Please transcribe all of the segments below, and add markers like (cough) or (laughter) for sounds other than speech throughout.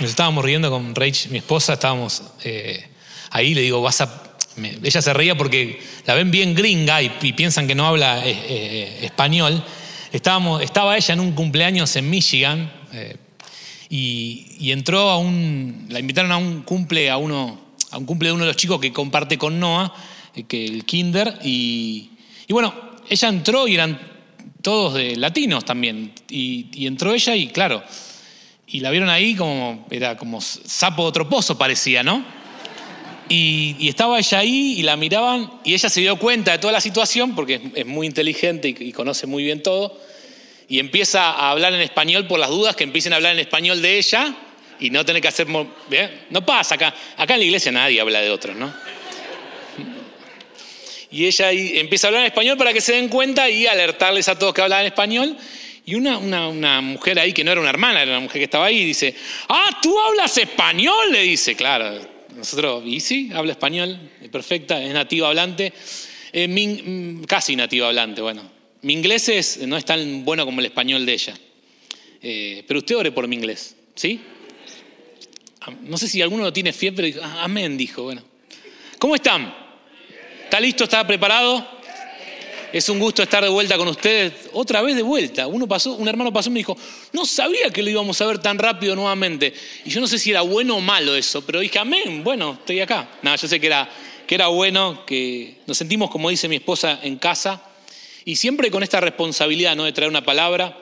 Nos estábamos riendo con Rach, mi esposa, estábamos eh, ahí, le digo, vas a... ella se reía porque la ven bien gringa y, piensan que no habla eh, eh, español. Estábamos, estaba ella en un cumpleaños en Michigan y, entró a un... La invitaron a un cumple, a uno, a un cumple de uno de los chicos que comparte con Noah, que el kinder, y, y bueno, ella entró y eran todos de latinos también. Y, entró ella y claro, y la vieron ahí como, era como sapo de otro pozo parecía, ¿no? Y, estaba ella ahí y la miraban y ella se dio cuenta de toda la situación porque es, muy inteligente y, conoce muy bien todo. Y empieza a hablar en español por las dudas que empiecen a hablar en español de ella y no tener que hacer... No pasa acá. Acá en la iglesia nadie habla de otros, ¿no? Y ella empieza a hablar en español para que se den cuenta y alertarles a todos que hablan español. Y una, una, mujer ahí, que no era una hermana, era una mujer que estaba ahí, dice, ah, tú hablas español, le dice, claro, nosotros, y sí, habla español, perfecta, es nativo hablante, eh, mm, casi nativo hablante, bueno. Mi inglés es, no es tan bueno como el español de ella, eh, pero usted ore por mi inglés, ¿sí? Ah, no sé si alguno lo tiene fiebre, pero ah, amén, dijo, bueno. ¿Cómo están? ¿Está listo? ¿Está preparado? Es un gusto estar de vuelta con ustedes. Otra vez de vuelta. Uno pasó, un hermano pasó y me dijo, no sabía que lo íbamos a ver tan rápido nuevamente. Y yo no sé si era bueno o malo eso, pero dije, amén, bueno, estoy acá. No, yo sé que era, que era bueno, que nos sentimos, como dice mi esposa, en casa. Y siempre con esta responsabilidad ¿no? de traer una palabra,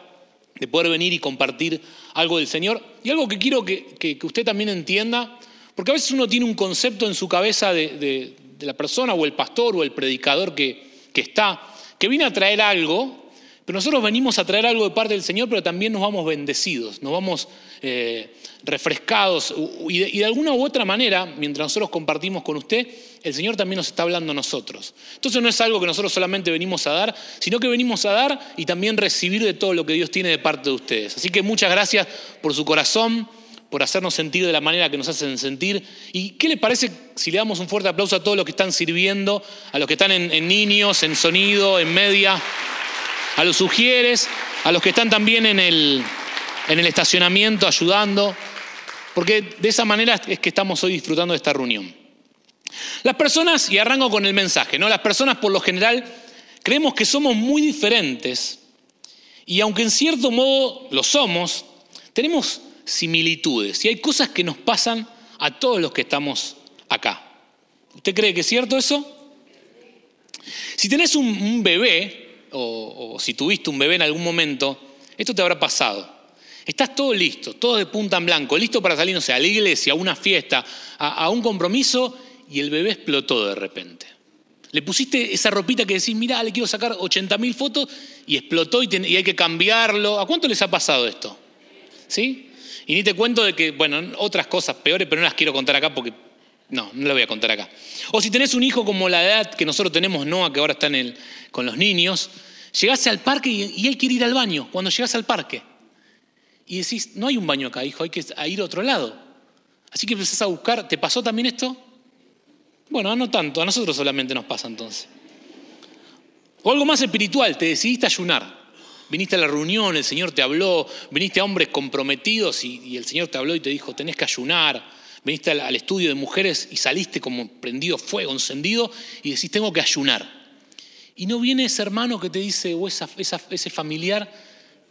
de poder venir y compartir algo del Señor. Y algo que quiero que, usted también entienda, porque a veces uno tiene un concepto en su cabeza de, de la persona o el pastor o el predicador que, está, que viene a traer algo, pero nosotros venimos a traer algo de parte del Señor, pero también nos vamos bendecidos, nos vamos eh, refrescados y de, y de, alguna u otra manera, mientras nosotros compartimos con usted, el Señor también nos está hablando a nosotros. Entonces no es algo que nosotros solamente venimos a dar, sino que venimos a dar y también recibir de todo lo que Dios tiene de parte de ustedes. Así que muchas gracias por su corazón por hacernos sentir de la manera que nos hacen sentir. ¿Y qué les parece si le damos un fuerte aplauso a todos los que están sirviendo, a los que están en, niños, en sonido, en media, a los sugieres, a los que están también en el, en el estacionamiento ayudando? Porque de esa manera es que estamos hoy disfrutando de esta reunión. Las personas, y arranco con el mensaje, ¿no? Las personas por lo general creemos que somos muy diferentes y aunque en cierto modo lo somos, tenemos similitudes y hay cosas que nos pasan a todos los que estamos acá. ¿Usted cree que es cierto eso? Si tenés un, bebé, o, si tuviste un bebé en algún momento, esto te habrá pasado. Estás todo listo, todo de punta en blanco, listo para salir, no sé, a la iglesia, a una fiesta, a, un compromiso, y el bebé explotó de repente. Le pusiste esa ropita que decís, mira, le quiero sacar 80.000 fotos, y explotó y, y hay que cambiarlo. ¿A cuánto les ha pasado esto? ¿Sí? Y ni te cuento de que, bueno, otras cosas peores, pero no las quiero contar acá porque no, no las voy a contar acá. O si tenés un hijo como la edad que nosotros tenemos, Noah, que ahora está en con los niños, llegaste al parque y, él quiere ir al baño, cuando llegas al parque. Y decís, no hay un baño acá, hijo, hay que ir a otro lado. Así que empezás a buscar, ¿te pasó también esto? Bueno, no tanto, a nosotros solamente nos pasa entonces. O algo más espiritual, te decidiste ayunar. Viniste a la reunión, el Señor te habló, viniste a hombres comprometidos y, el Señor te habló y te dijo, tenés que ayunar. Viniste al, estudio de mujeres y saliste como prendido fuego, encendido, y decís, tengo que ayunar. Y no viene ese hermano que te dice, o ese familiar,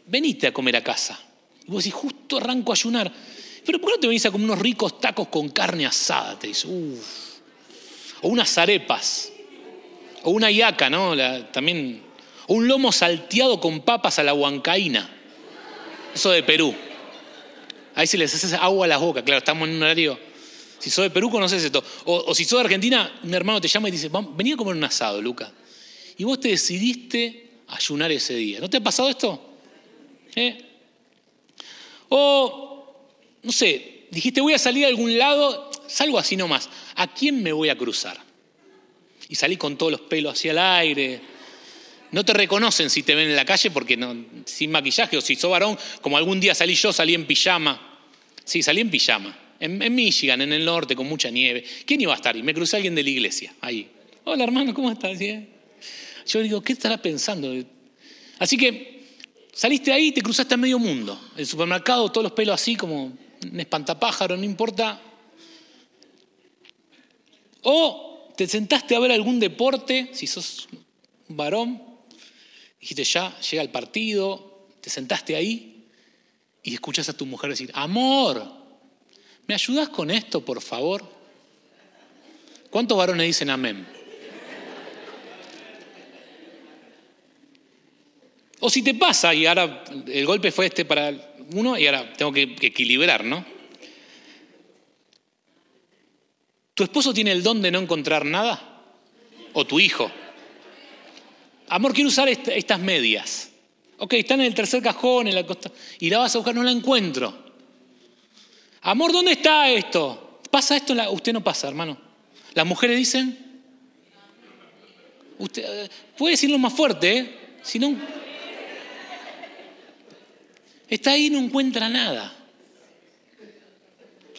veniste a comer a casa. Y vos decís, justo arranco a ayunar. Pero ¿por qué no te venís a comer unos ricos tacos con carne asada? Te dice, uff. O unas arepas. O una yaca, ¿no? también un lomo salteado con papas a la huancaína. Eso de Perú. Ahí se les hace agua a la boca. Claro, estamos en un horario. Si sos de Perú, conoces esto. O, si sos de Argentina, un hermano te llama y dice, vení a comer un asado, Luca. Y vos te decidiste ayunar ese día. ¿No te ha pasado esto? ¿Eh? O, no sé, dijiste, voy a salir a algún lado, salgo así nomás. ¿A quién me voy a cruzar? Y salí con todos los pelos hacia el aire, no te reconocen si te ven en la calle porque sin maquillaje o si sos varón, como algún día salí yo, salí en pijama. Sí, salí en pijama. En, Michigan, en el norte, con mucha nieve. ¿Quién iba a estar? Y me crucé a alguien de la iglesia, ahí. Hola hermano, ¿cómo estás? Yo digo, ¿qué estará pensando? Así que saliste ahí y te cruzaste a medio mundo. El supermercado, todos los pelos así como un espantapájaro, no importa. O te sentaste a ver algún deporte, si sos varón, dijiste ya, llega el partido, te sentaste ahí y escuchas a tu mujer decir, amor, ¿me ayudas con esto, por favor? ¿Cuántos varones dicen amén? O si te pasa y ahora el golpe fue este para uno y ahora tengo que equilibrar, ¿no? ¿Tu esposo tiene el don de no encontrar nada? ¿O tu hijo? Amor, quiero usar estas medias. Ok, están en el tercer cajón, en la costa, y la vas a buscar, no la encuentro. Amor, ¿dónde está esto? ¿Pasa esto? Usted no pasa, hermano. Las mujeres dicen, usted eh, puede decirlo más fuerte, ¿eh? Si no, está ahí y no encuentra nada.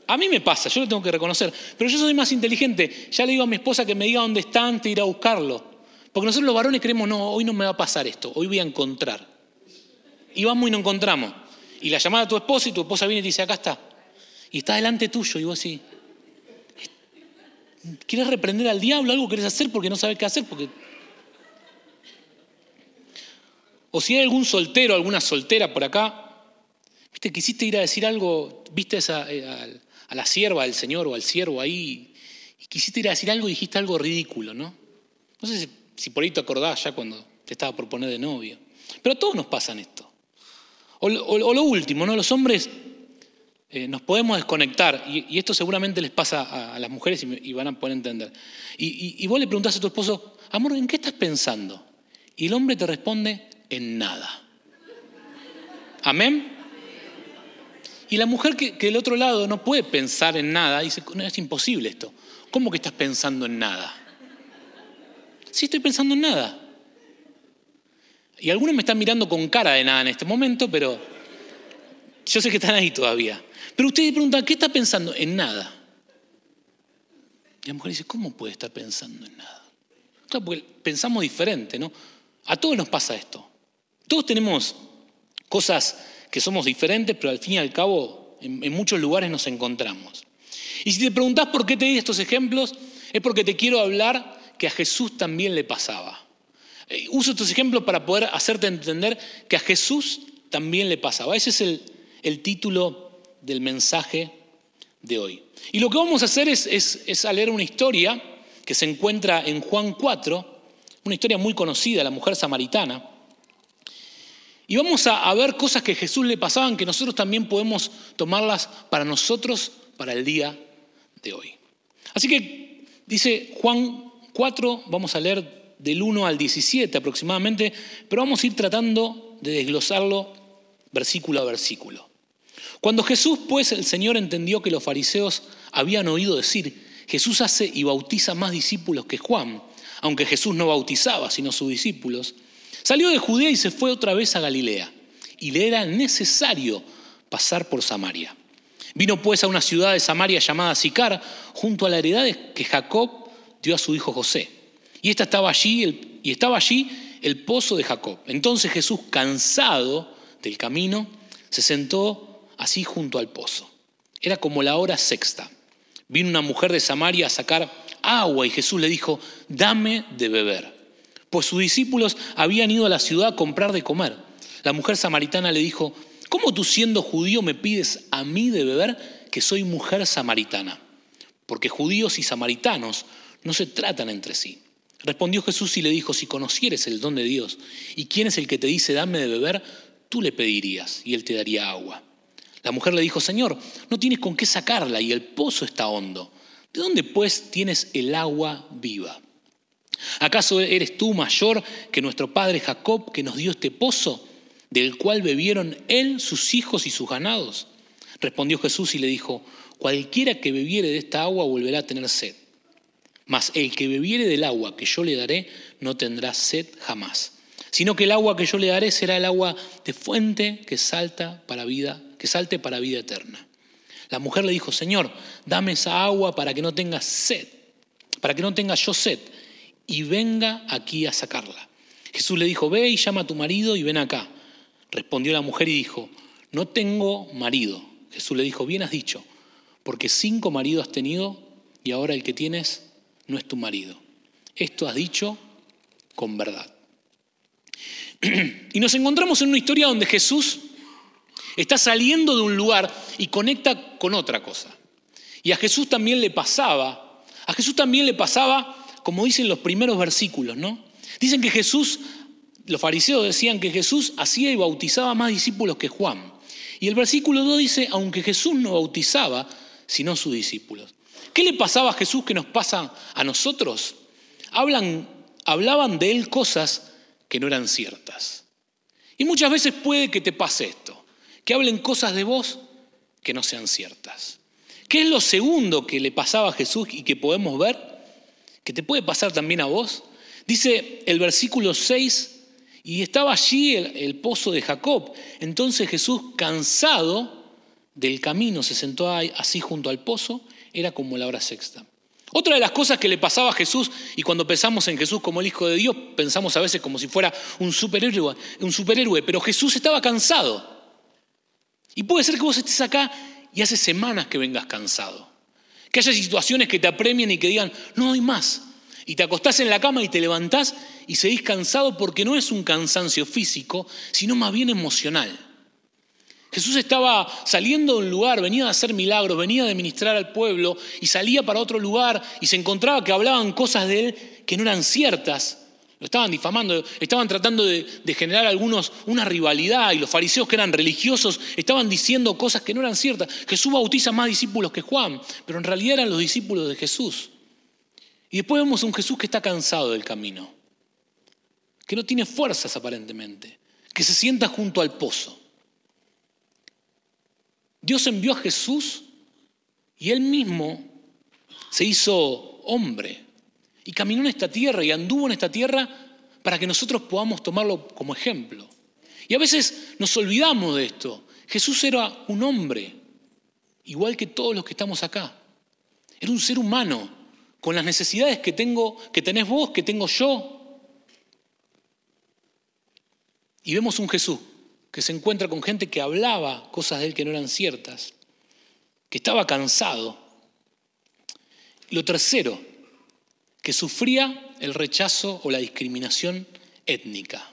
A mí me pasa, yo lo tengo que reconocer, pero yo soy más inteligente. Ya le digo a mi esposa que me diga dónde está antes de ir a buscarlo. Porque nosotros los varones creemos, no, hoy no me va a pasar esto, hoy voy a encontrar. Y vamos y no encontramos. Y la llamada a tu esposa y tu esposa viene y dice, acá está. Y está delante tuyo y vos así. ¿Quieres reprender al diablo? ¿Algo querés hacer porque no sabes qué hacer? Porque... O si hay algún soltero, alguna soltera por acá, ¿viste? Quisiste ir a decir algo, viste esa, eh, a la sierva del Señor o al siervo ahí, y quisiste ir a decir algo y dijiste algo ridículo, ¿no? No sé si, por ahí te acordás ya cuando te estaba por poner de novio. Pero a todos nos pasan esto. O, lo último, ¿no? Los hombres eh, nos podemos desconectar, y, esto seguramente les pasa a, las mujeres y, van a poder entender. Y, vos le preguntás a tu esposo, amor, ¿en qué estás pensando? Y el hombre te responde, en nada. ¿Amén? Y la mujer que, del otro lado no puede pensar en nada, dice, no, es imposible esto. ¿Cómo que estás pensando en nada? Sí, estoy pensando en nada. Y algunos me están mirando con cara de nada en este momento, pero yo sé que están ahí todavía. Pero ustedes preguntan, ¿qué está pensando? En nada. Y la mujer dice, ¿cómo puede estar pensando en nada? Claro, porque pensamos diferente, ¿no? A todos nos pasa esto. Todos tenemos cosas que somos diferentes, pero al fin y al cabo en, muchos lugares nos encontramos. Y si te preguntás por qué te di estos ejemplos, es porque te quiero hablar que a Jesús también le pasaba. Eh, uso estos ejemplos para poder hacerte entender que a Jesús también le pasaba. Ese es el, el título del mensaje de hoy. Y lo que vamos a hacer es, es, es leer una historia que se encuentra en Juan 4, una historia muy conocida, la mujer samaritana. Y vamos a, ver cosas que a Jesús le pasaban que nosotros también podemos tomarlas para nosotros para el día de hoy. Así que dice Juan 4, vamos a leer del 1 al 17 aproximadamente, pero vamos a ir tratando de desglosarlo versículo a versículo. Cuando Jesús, pues, el Señor entendió que los fariseos habían oído decir, Jesús hace y bautiza más discípulos que Juan, aunque Jesús no bautizaba, sino sus discípulos, Salió de Judea y se fue otra vez a Galilea, y le era necesario pasar por Samaria. Vino pues a una ciudad de Samaria llamada Sicar, junto a la heredad que Jacob dio a su hijo José. Y esta estaba allí, y estaba allí el pozo de Jacob. Entonces Jesús, cansado del camino, se sentó así junto al pozo. Era como la hora sexta. Vino una mujer de Samaria a sacar agua y Jesús le dijo, dame de beber pues sus discípulos habían ido a la ciudad a comprar de comer. La mujer samaritana le dijo, ¿cómo tú siendo judío me pides a mí de beber que soy mujer samaritana? Porque judíos y samaritanos no se tratan entre sí. Respondió Jesús y le dijo, si conocieres el don de Dios y quién es el que te dice dame de beber, tú le pedirías y él te daría agua. La mujer le dijo, Señor, no tienes con qué sacarla y el pozo está hondo. ¿De dónde pues tienes el agua viva? ¿Acaso eres tú mayor que nuestro padre Jacob que nos dio este pozo, del cual bebieron él, sus hijos y sus ganados? Respondió Jesús y le dijo, cualquiera que bebiere de esta agua volverá a tener sed. Mas el que bebiere del agua que yo le daré no tendrá sed jamás, sino que el agua que yo le daré será el agua de fuente que salta para vida, que salte para vida eterna. La mujer le dijo, Señor, dame esa agua para que no tenga sed, para que no tenga yo sed y venga aquí a sacarla. Jesús le dijo, ve y llama a tu marido y ven acá. Respondió la mujer y dijo, no tengo marido. Jesús le dijo, bien has dicho, porque cinco maridos has tenido y ahora el que tienes no es tu marido. Esto has dicho con verdad. (clears throat) Y nos encontramos en una historia donde Jesús está saliendo de un lugar y conecta con otra cosa. Y a Jesús también le pasaba, a Jesús también le pasaba, como dicen los primeros versículos, ¿no? Dicen que Jesús, los fariseos decían que Jesús hacía y bautizaba más discípulos que Juan. Y el versículo 2 dice, aunque Jesús no bautizaba, sino sus discípulos. ¿Qué le pasaba a Jesús que nos pasa a nosotros? Hablan, hablaban de él cosas que no eran ciertas. Y muchas veces puede que te pase esto, que hablen cosas de vos que no sean ciertas. ¿Qué es lo segundo que le pasaba a Jesús y que podemos ver? Que te puede pasar también a vos. Dice el versículo 6, y estaba allí el, el pozo de Jacob. Entonces Jesús, cansado del camino, se sentó así junto al pozo, era como la hora sexta. Otra de las cosas que le pasaba a Jesús, y cuando pensamos en Jesús como el Hijo de Dios, pensamos a veces como si fuera un superhéroe, un superhéroe, pero Jesús estaba cansado. Y puede ser que vos estés acá y hace semanas que vengas cansado. Que haya situaciones que te apremien y que digan, no hay más. Y te acostás en la cama y te levantás y seguís cansado porque no es un cansancio físico, sino más bien emocional. Jesús estaba saliendo de un lugar, venía a hacer milagros, venía a ministrar al pueblo y salía para otro lugar y se encontraba que hablaban cosas de él que no eran ciertas. Lo estaban difamando, estaban tratando de, de, generar algunos una rivalidad y los fariseos que eran religiosos estaban diciendo cosas que no eran ciertas. Jesús bautiza más discípulos que Juan, pero en realidad eran los discípulos de Jesús. Y después vemos a un Jesús que está cansado del camino, que no tiene fuerzas aparentemente, que se sienta junto al pozo. Dios envió a Jesús y él mismo se hizo hombre y caminó en esta tierra y anduvo en esta tierra para que nosotros podamos tomarlo como ejemplo. Y a veces nos olvidamos de esto. Jesús era un hombre, igual que todos los que estamos acá. Era un ser humano, con las necesidades que tengo, que tenés vos, que tengo yo. Y vemos un Jesús que se encuentra con gente que hablaba cosas de él que no eran ciertas, que estaba cansado. Lo tercero, que sufría el rechazo o la discriminación étnica.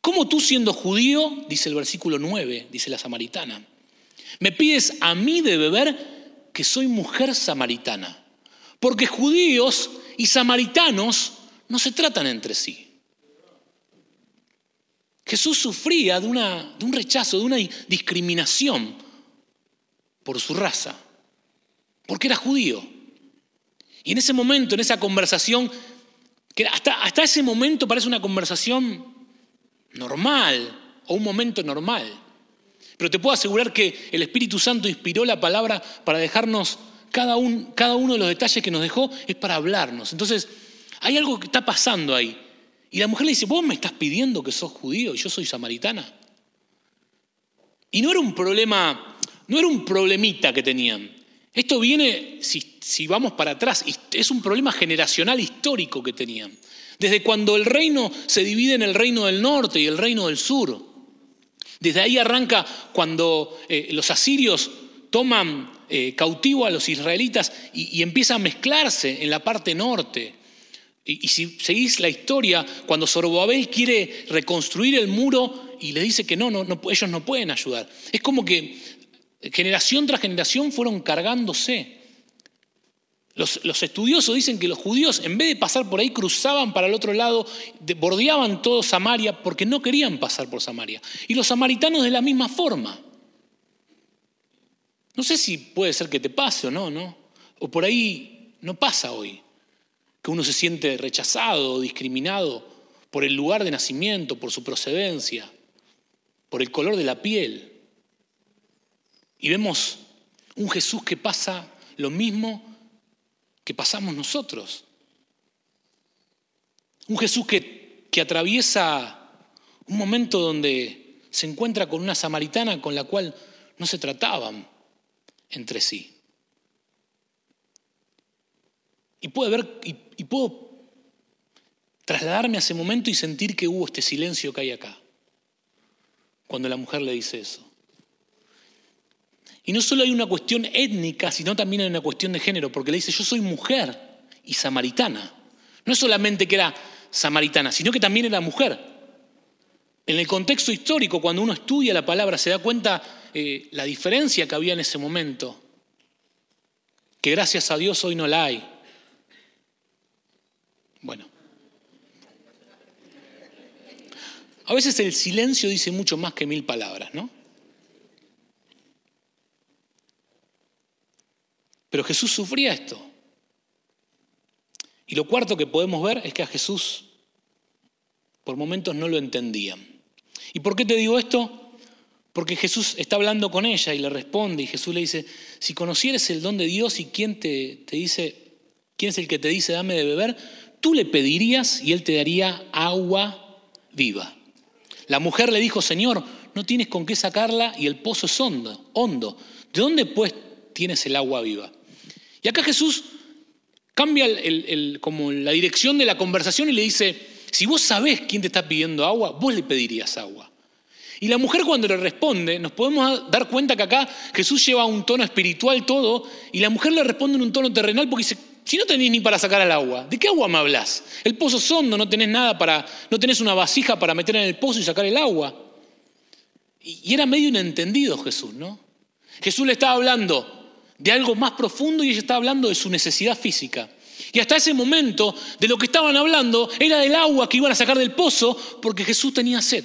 ¿Cómo tú siendo judío, dice el versículo 9, dice la samaritana, me pides a mí de beber que soy mujer samaritana? Porque judíos y samaritanos no se tratan entre sí. Jesús sufría de, un rechazo, de una discriminación por su raza, porque era judío. Y en ese momento, en esa conversación, que hasta, ese momento parece una conversación normal o un momento normal, pero te puedo asegurar que el Espíritu Santo inspiró la palabra para dejarnos cada, cada uno de los detalles que nos dejó, es para hablarnos. Entonces, hay algo que está pasando ahí. Y la mujer le dice, vos me estás pidiendo que sos judío y yo soy samaritana. Y no era un problema, no era un problemita que tenían. Esto viene, si, vamos para atrás, es un problema generacional histórico que tenían. Desde cuando el reino se divide en el reino del norte y el reino del sur. Desde ahí arranca cuando eh, los asirios toman eh, cautivo a los israelitas y, y empieza a mezclarse en la parte norte. Y, si seguís la historia, cuando Zorobabel quiere reconstruir el muro y le dice que no, no, ellos no pueden ayudar. Es como que generación tras generación fueron cargándose. Los, los, estudiosos dicen que los judíos, en vez de pasar por ahí, cruzaban para el otro lado, bordeaban todo Samaria porque no querían pasar por Samaria. Y los samaritanos de la misma forma. No sé si puede ser que te pase o no, ¿no? O por ahí no pasa hoy que uno se siente rechazado discriminado por el lugar de nacimiento, por su procedencia, por el color de la piel. Y vemos un Jesús que pasa lo mismo que pasamos nosotros. Un Jesús que, atraviesa un momento donde se encuentra con una samaritana con la cual no se trataban entre sí. Y puedo, ver, puedo trasladarme a ese momento y sentir que hubo este silencio que hay acá, cuando la mujer le dice eso. Y no solo hay una cuestión étnica, sino también hay una cuestión de género, porque le dice, yo soy mujer y samaritana. No es solamente que era samaritana, sino que también era mujer. En el contexto histórico, cuando uno estudia la palabra, se da cuenta eh, la diferencia que había en ese momento, que gracias a Dios hoy no la hay. Bueno, a veces el silencio dice mucho más que mil palabras, ¿no? Pero Jesús sufría esto. Y lo cuarto que podemos ver es que a Jesús por momentos no lo entendían. ¿Y por qué te digo esto? Porque Jesús está hablando con ella y le responde y Jesús le dice, si conocieres el don de Dios y quién te, te dice, quién es el que te dice dame de beber, tú le pedirías y él te daría agua viva. La mujer le dijo, Señor, no tienes con qué sacarla y el pozo es hondo. hondo. ¿De dónde pues tienes el agua viva? Y acá Jesús cambia como la dirección de la conversación y le dice, si vos sabés quién te está pidiendo agua, vos le pedirías agua. Y la mujer cuando le responde, nos podemos dar cuenta que acá Jesús lleva un tono espiritual todo y la mujer le responde en un tono terrenal porque dice, si no tenés ni para sacar el agua, ¿de qué agua me hablas? El pozo es hondo, no tenés nada para, no tenés una vasija para meter en el pozo y sacar el agua. Y era medio inentendido Jesús, ¿no? Jesús le estaba hablando de algo más profundo y ella estaba hablando de su necesidad física. Y hasta ese momento de lo que estaban hablando era del agua que iban a sacar del pozo porque Jesús tenía sed.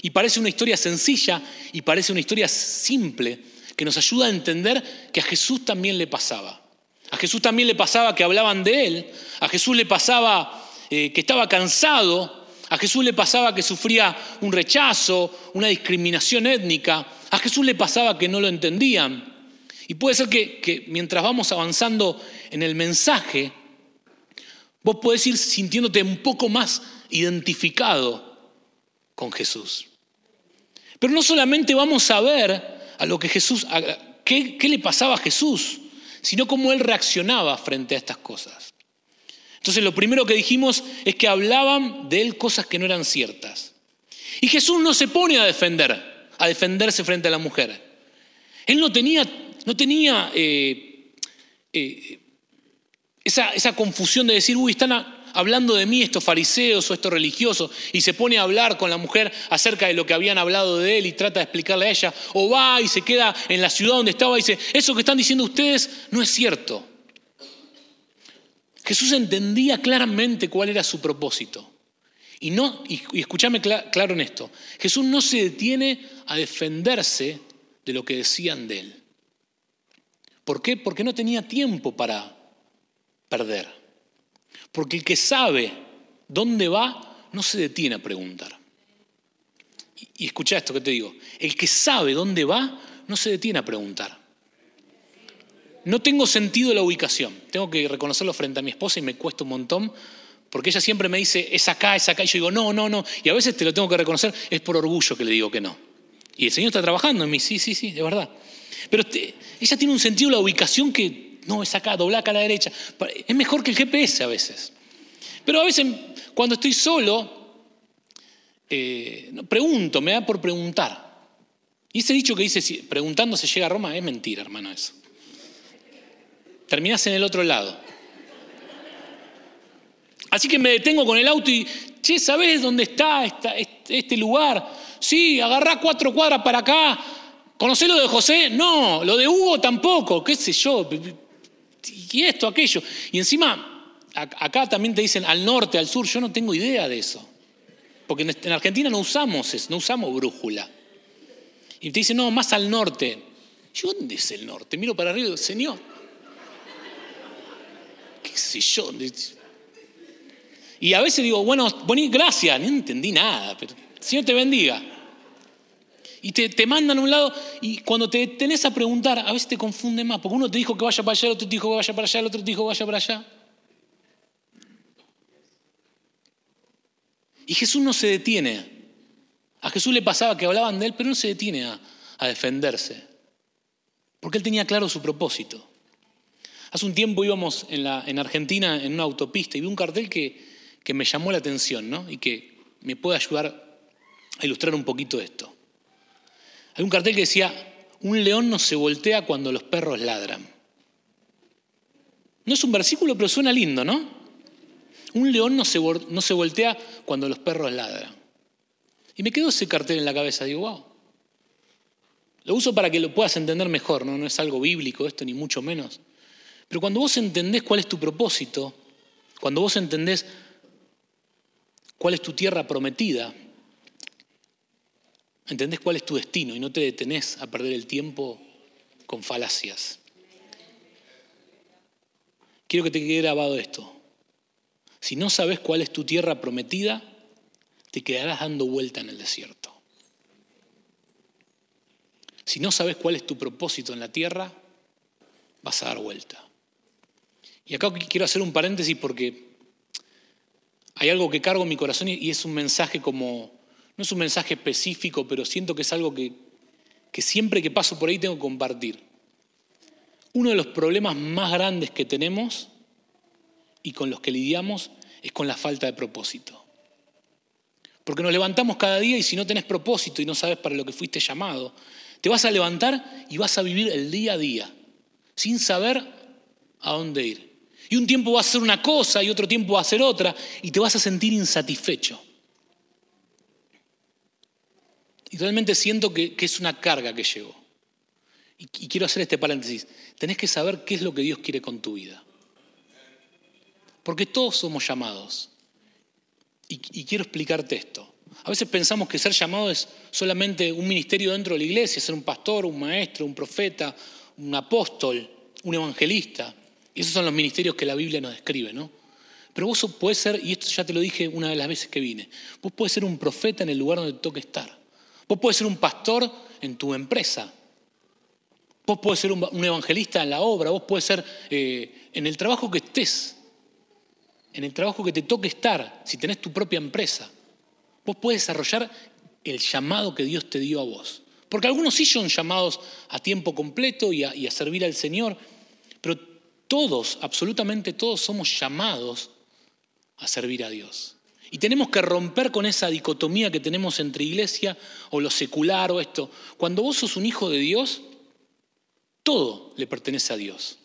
Y parece una historia sencilla y parece una historia simple que nos ayuda a entender que a Jesús también le pasaba. A Jesús también le pasaba que hablaban de él, a Jesús le pasaba eh, que estaba cansado, a Jesús le pasaba que sufría un rechazo, una discriminación étnica, a Jesús le pasaba que no lo entendían. Y puede ser que, mientras vamos avanzando en el mensaje, vos podés ir sintiéndote un poco más identificado con Jesús. Pero no solamente vamos a ver a lo que Jesús, qué, qué le pasaba a Jesús, sino cómo él reaccionaba frente a estas cosas. Entonces lo primero que dijimos es que hablaban de él cosas que no eran ciertas. Y Jesús no se pone a defender, a defenderse frente a la mujer. Él no tenía no tenía eh, eh, esa, confusión de decir, uy, están hablando de mí estos fariseos o estos religiosos, y se pone a hablar con la mujer acerca de lo que habían hablado de él y trata de explicarle a ella, o va y se queda en la ciudad donde estaba y dice, eso que están diciendo ustedes no es cierto. Jesús entendía claramente cuál era su propósito. Y, no, y, escúchame claro en esto, Jesús no se detiene a defenderse de lo que decían de él. ¿Por qué? Porque no tenía tiempo para perder. Porque el que sabe dónde va no se detiene a preguntar. Y, escucha esto que te digo. El que sabe dónde va no se detiene a preguntar. No tengo sentido la ubicación. Tengo que reconocerlo frente a mi esposa y me cuesta un montón porque ella siempre me dice, es acá, es acá. Y yo digo, no, no, no. Y a veces te lo tengo que reconocer, es por orgullo que le digo que no. Y el Señor está trabajando en mí, sí, sí, sí, de verdad. Pero ella tiene un sentido la ubicación que no es acá, dobla acá a la derecha. Es mejor que el GPS a veces. Pero a veces cuando estoy solo, eh, pregunto, me da por preguntar. Y ese dicho que dice, si preguntando se llega a Roma, es mentira, hermano, eso. Terminás en el otro lado. Así que me detengo con el auto y, che, ¿sabés dónde está este lugar? Sí, agarrá cuatro cuadras para acá, ¿Conocés lo de José? No, lo de Hugo tampoco, qué sé yo. Y esto, aquello. Y encima, acá también te dicen al norte, al sur, yo no tengo idea de eso. Porque en Argentina no usamos eso, no usamos brújula. Y te dicen, no, más al norte. ¿Y dónde es el norte? Miro para arriba y digo, Señor, qué sé yo. Y a veces digo, bueno, gracias, no entendí nada, pero Señor te bendiga. Y te, mandan a un lado y cuando te tenés a preguntar, a veces te confunde más, porque uno te dijo que vaya para allá, el otro te dijo que vaya para allá, el otro te dijo que vaya para allá. Y Jesús no se detiene. A Jesús le pasaba que hablaban de él, pero no se detiene a, defenderse. Porque él tenía claro su propósito. Hace un tiempo íbamos en, la, en Argentina en una autopista y vi un cartel que, que me llamó la atención ¿no? y que me puede ayudar a ilustrar un poquito esto. Hay un cartel que decía, un león no se voltea cuando los perros ladran. No es un versículo, pero suena lindo, ¿no? Un león no se, no se voltea cuando los perros ladran. Y me quedó ese cartel en la cabeza, digo, wow. Lo uso para que lo puedas entender mejor, ¿no? no es algo bíblico esto, ni mucho menos. Pero cuando vos entendés cuál es tu propósito, cuando vos entendés cuál es tu tierra prometida, entendés cuál es tu destino y no te detenés a perder el tiempo con falacias. Quiero que te quede grabado esto. Si no sabes cuál es tu tierra prometida, te quedarás dando vuelta en el desierto. Si no sabes cuál es tu propósito en la tierra, vas a dar vuelta. Y acá quiero hacer un paréntesis porque hay algo que cargo en mi corazón y es un mensaje como, no es un mensaje específico, pero siento que es algo que, que siempre que paso por ahí tengo que compartir. Uno de los problemas más grandes que tenemos y con los que lidiamos es con la falta de propósito. Porque nos levantamos cada día y si no tenés propósito y no sabes para lo que fuiste llamado, te vas a levantar y vas a vivir el día a día, sin saber a dónde ir. Y un tiempo va a ser una cosa y otro tiempo va a ser otra y te vas a sentir insatisfecho. Y realmente siento que, es una carga que llevo. Y, quiero hacer este paréntesis. Tenés que saber qué es lo que Dios quiere con tu vida. Porque todos somos llamados. Y, quiero explicarte esto. A veces pensamos que ser llamado es solamente un ministerio dentro de la iglesia, ser un pastor, un maestro, un profeta, un apóstol, un evangelista. Y esos son los ministerios que la Biblia nos describe, ¿no? Pero vos puedes ser, y esto ya te lo dije una de las veces que vine, vos puedes ser un profeta en el lugar donde te toque estar. Vos puedes ser un pastor en tu empresa. Vos puedes ser un, evangelista en la obra. Vos puedes ser eh, en el trabajo que estés en el trabajo que te toque estar, si tenés tu propia empresa, vos puedes desarrollar el llamado que Dios te dio a vos. Porque algunos sí son llamados a tiempo completo y a, servir al Señor, pero todos, absolutamente todos, somos llamados a servir a Dios. Y tenemos que romper con esa dicotomía que tenemos entre iglesia o lo secular o esto. Cuando vos sos un hijo de Dios, todo le pertenece a Dios.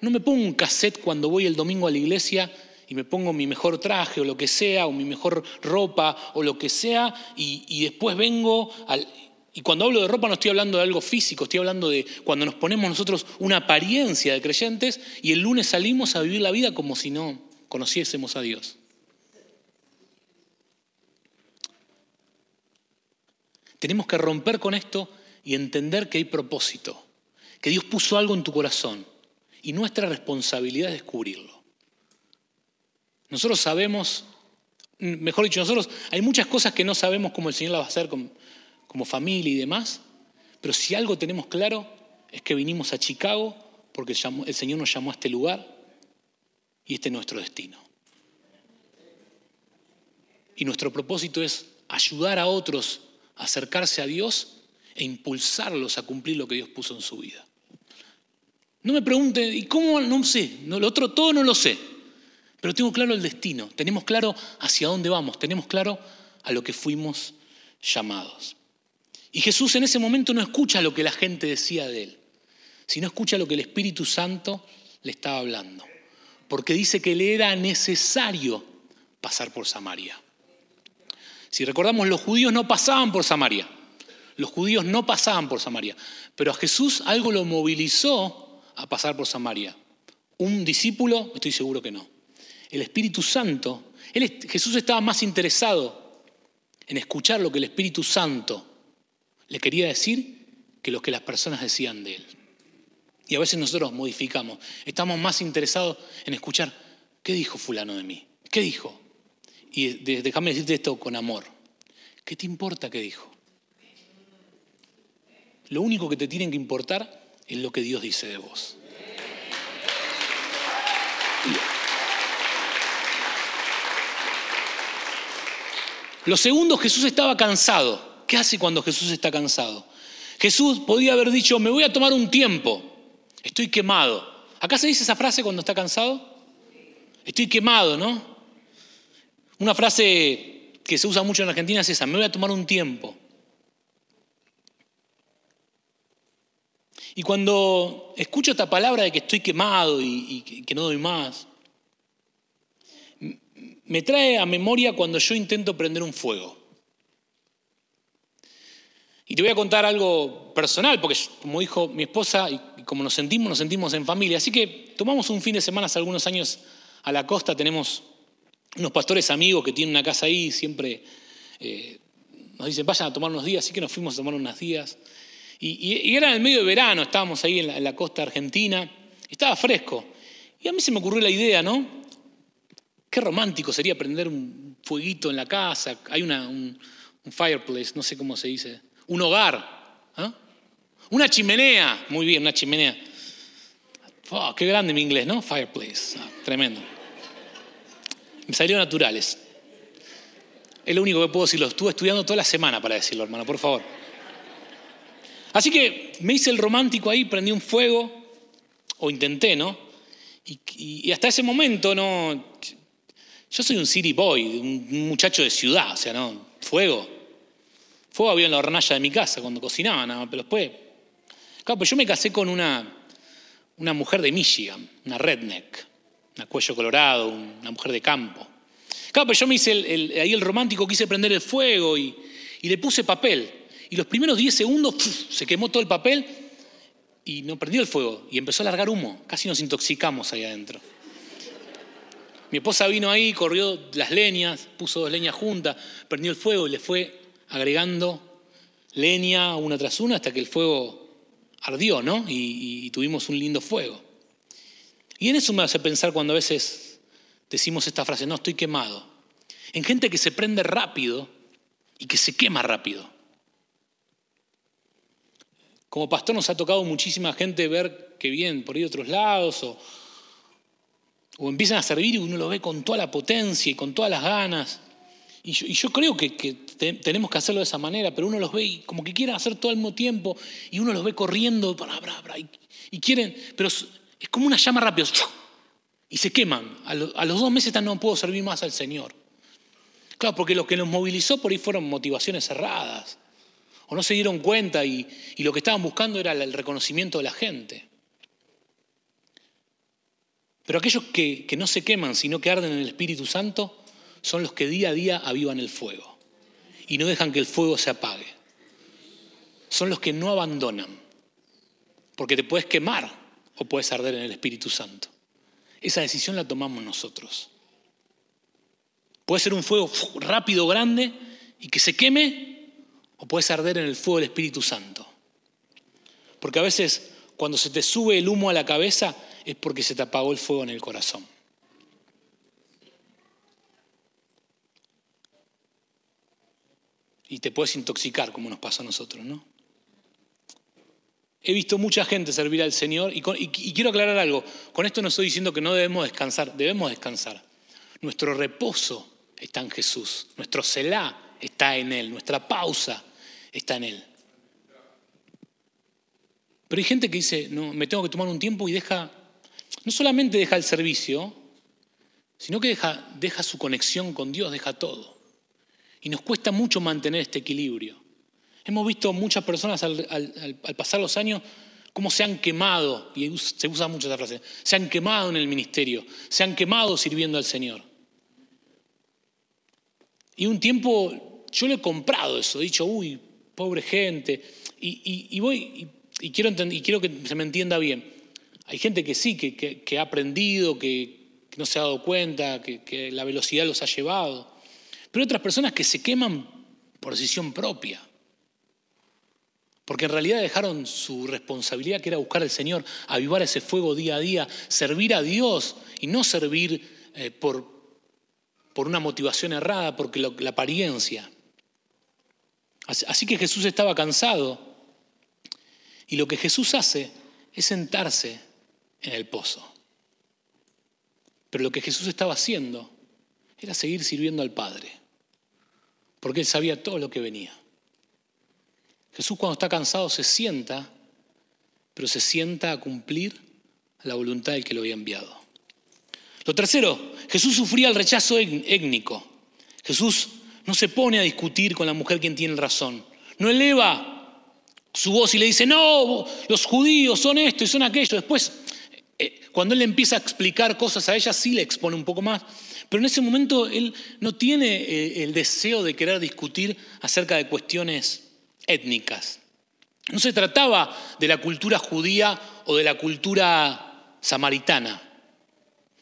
No me pongo un cassette cuando voy el domingo a la iglesia y me pongo mi mejor traje o lo que sea, o mi mejor ropa o lo que sea, y, después vengo al... Y cuando hablo de ropa no estoy hablando de algo físico, estoy hablando de cuando nos ponemos nosotros una apariencia de creyentes y el lunes salimos a vivir la vida como si no conociésemos a Dios. Tenemos que romper con esto y entender que hay propósito, que Dios puso algo en tu corazón y nuestra responsabilidad es descubrirlo. Nosotros sabemos, mejor dicho, nosotros hay muchas cosas que no sabemos cómo el Señor las va a hacer como, como familia y demás, pero si algo tenemos claro es que vinimos a Chicago porque el Señor nos llamó a este lugar y este es nuestro destino. Y nuestro propósito es ayudar a otros acercarse a Dios e impulsarlos a cumplir lo que Dios puso en su vida. No me pregunte, ¿y cómo? No sé, lo otro todo no lo sé. Pero tengo claro el destino, tenemos claro hacia dónde vamos, tenemos claro a lo que fuimos llamados. Y Jesús en ese momento no escucha lo que la gente decía de él, sino escucha lo que el Espíritu Santo le estaba hablando. Porque dice que le era necesario pasar por Samaria. Si recordamos, los judíos no pasaban por Samaria. Los judíos no pasaban por Samaria. Pero a Jesús algo lo movilizó a pasar por Samaria. Un discípulo, estoy seguro que no. El Espíritu Santo, Jesús estaba más interesado en escuchar lo que el Espíritu Santo le quería decir que lo que las personas decían de él. Y a veces nosotros modificamos. Estamos más interesados en escuchar, ¿qué dijo fulano de mí? ¿Qué dijo? Y déjame decirte esto con amor. ¿Qué te importa qué dijo? Lo único que te tiene que importar es lo que Dios dice de vos. Lo segundo, Jesús estaba cansado. ¿Qué hace cuando Jesús está cansado? Jesús podía haber dicho, me voy a tomar un tiempo, estoy quemado. ¿Acá se dice esa frase cuando está cansado? Estoy quemado, ¿no? Una frase que se usa mucho en Argentina es esa, me voy a tomar un tiempo. Y cuando escucho esta palabra de que estoy quemado y, y que no doy más, me trae a memoria cuando yo intento prender un fuego. Y te voy a contar algo personal, porque como dijo mi esposa, y como nos sentimos, nos sentimos en familia. Así que tomamos un fin de semana hace algunos años a la costa, tenemos unos pastores amigos que tienen una casa ahí, siempre eh, nos dicen, vayan a tomar unos días, así que nos fuimos a tomar unos días. Y, era en el medio de verano, estábamos ahí en la, costa argentina, estaba fresco. Y a mí se me ocurrió la idea, ¿no? Qué romántico sería prender un fueguito en la casa, hay una, un, fireplace, no sé cómo se dice, un hogar, ¿ah? una chimenea, muy bien, una chimenea. Qué grande mi inglés, ¿no? Fireplace, ah, tremendo. Me salieron naturales. Es lo único que puedo decirlo. Estuve estudiando toda la semana para decirlo, hermano, por favor. Así que me hice el romántico ahí, prendí un fuego, o intenté, ¿no? Y, hasta ese momento, ¿no? Yo soy un city boy, un muchacho de ciudad, o sea, ¿no? Fuego. Fuego había en la hornalla de mi casa cuando cocinaba, nada, pero después. Claro, pues yo me casé con una, una mujer de Michigan, una redneck, una cuello colorado, una mujer de campo. Claro, pero yo me hice ahí el romántico, quise prender el fuego y, le puse papel. Y los primeros 10 segundos se quemó todo el papel y no prendió el fuego. Y empezó a largar humo. Casi nos intoxicamos ahí adentro. Mi esposa vino ahí, corrió las leñas, puso dos leñas juntas, prendió el fuego y le fue agregando leña una tras una hasta que el fuego ardió, ¿no? y tuvimos un lindo fuego. Y en eso me hace pensar cuando a veces decimos esta frase, no estoy quemado. En gente que se prende rápido y que se quema rápido. Como pastor nos ha tocado muchísima gente ver que vienen por ahí otros lados o, o empiezan a servir y uno lo ve con toda la potencia y con todas las ganas. Y yo, creo que, tenemos que hacerlo de esa manera, pero uno los ve y como que quieren hacer todo al mismo tiempo y uno los ve corriendo y, y quieren, pero es como una llama rápida y se queman. A, los dos meses no puedo servir más al Señor. Claro, porque lo que nos movilizó por ahí fueron motivaciones cerradas. O no se dieron cuenta y, lo que estaban buscando era el reconocimiento de la gente. Pero aquellos que, que no se queman, sino que arden en el Espíritu Santo, son los que día a día avivan el fuego y no dejan que el fuego se apague. Son los que no abandonan, porque te puedes quemar o puedes arder en el Espíritu Santo. Esa decisión la tomamos nosotros. Puede ser un fuego rápido, grande y que se queme, o puedes arder en el fuego del Espíritu Santo. Porque a veces cuando se te sube el humo a la cabeza es porque se te apagó el fuego en el corazón. Y te puedes intoxicar como nos pasa a nosotros, ¿no? He visto mucha gente servir al Señor y, quiero aclarar algo. Con esto no estoy diciendo que no debemos descansar, debemos descansar. Nuestro reposo está en Jesús, nuestro celá está en Él, nuestra pausa está en Él. Pero hay gente que dice, no, me tengo que tomar un tiempo y deja, no solamente deja el servicio, sino que deja su conexión con Dios, deja todo. Y nos cuesta mucho mantener este equilibrio. Hemos visto muchas personas al, pasar los años cómo se han quemado, y se usa mucho esa frase, se han quemado en el ministerio, se han quemado sirviendo al Señor. Y un tiempo yo lo he comprado eso, he dicho, uy, pobre gente, y, voy, y, quiero y quiero que se me entienda bien. Hay gente que sí, que, ha aprendido, que, no se ha dado cuenta, que la velocidad los ha llevado, pero otras personas que se queman por decisión propia. Porque en realidad dejaron su responsabilidad, que era buscar al Señor, avivar ese fuego día a día, servir a Dios y no servir eh, por, por, una motivación errada, porque la apariencia. Así que Jesús estaba cansado y lo que Jesús hace es sentarse en el pozo. Pero lo que Jesús estaba haciendo era seguir sirviendo al Padre, porque él sabía todo lo que venía. Jesús cuando está cansado se sienta, pero se sienta a cumplir la voluntad del que lo había enviado. Lo tercero, Jesús sufría el rechazo étnico. Jesús no se pone a discutir con la mujer quien tiene razón. No eleva su voz y le dice, no, los judíos son esto y son aquello. Después, eh, cuando él empieza a explicar cosas a ella, sí le expone un poco más. Pero en ese momento él no tiene eh, el deseo de querer discutir acerca de cuestiones étnicas. No se trataba de la cultura judía o de la cultura samaritana.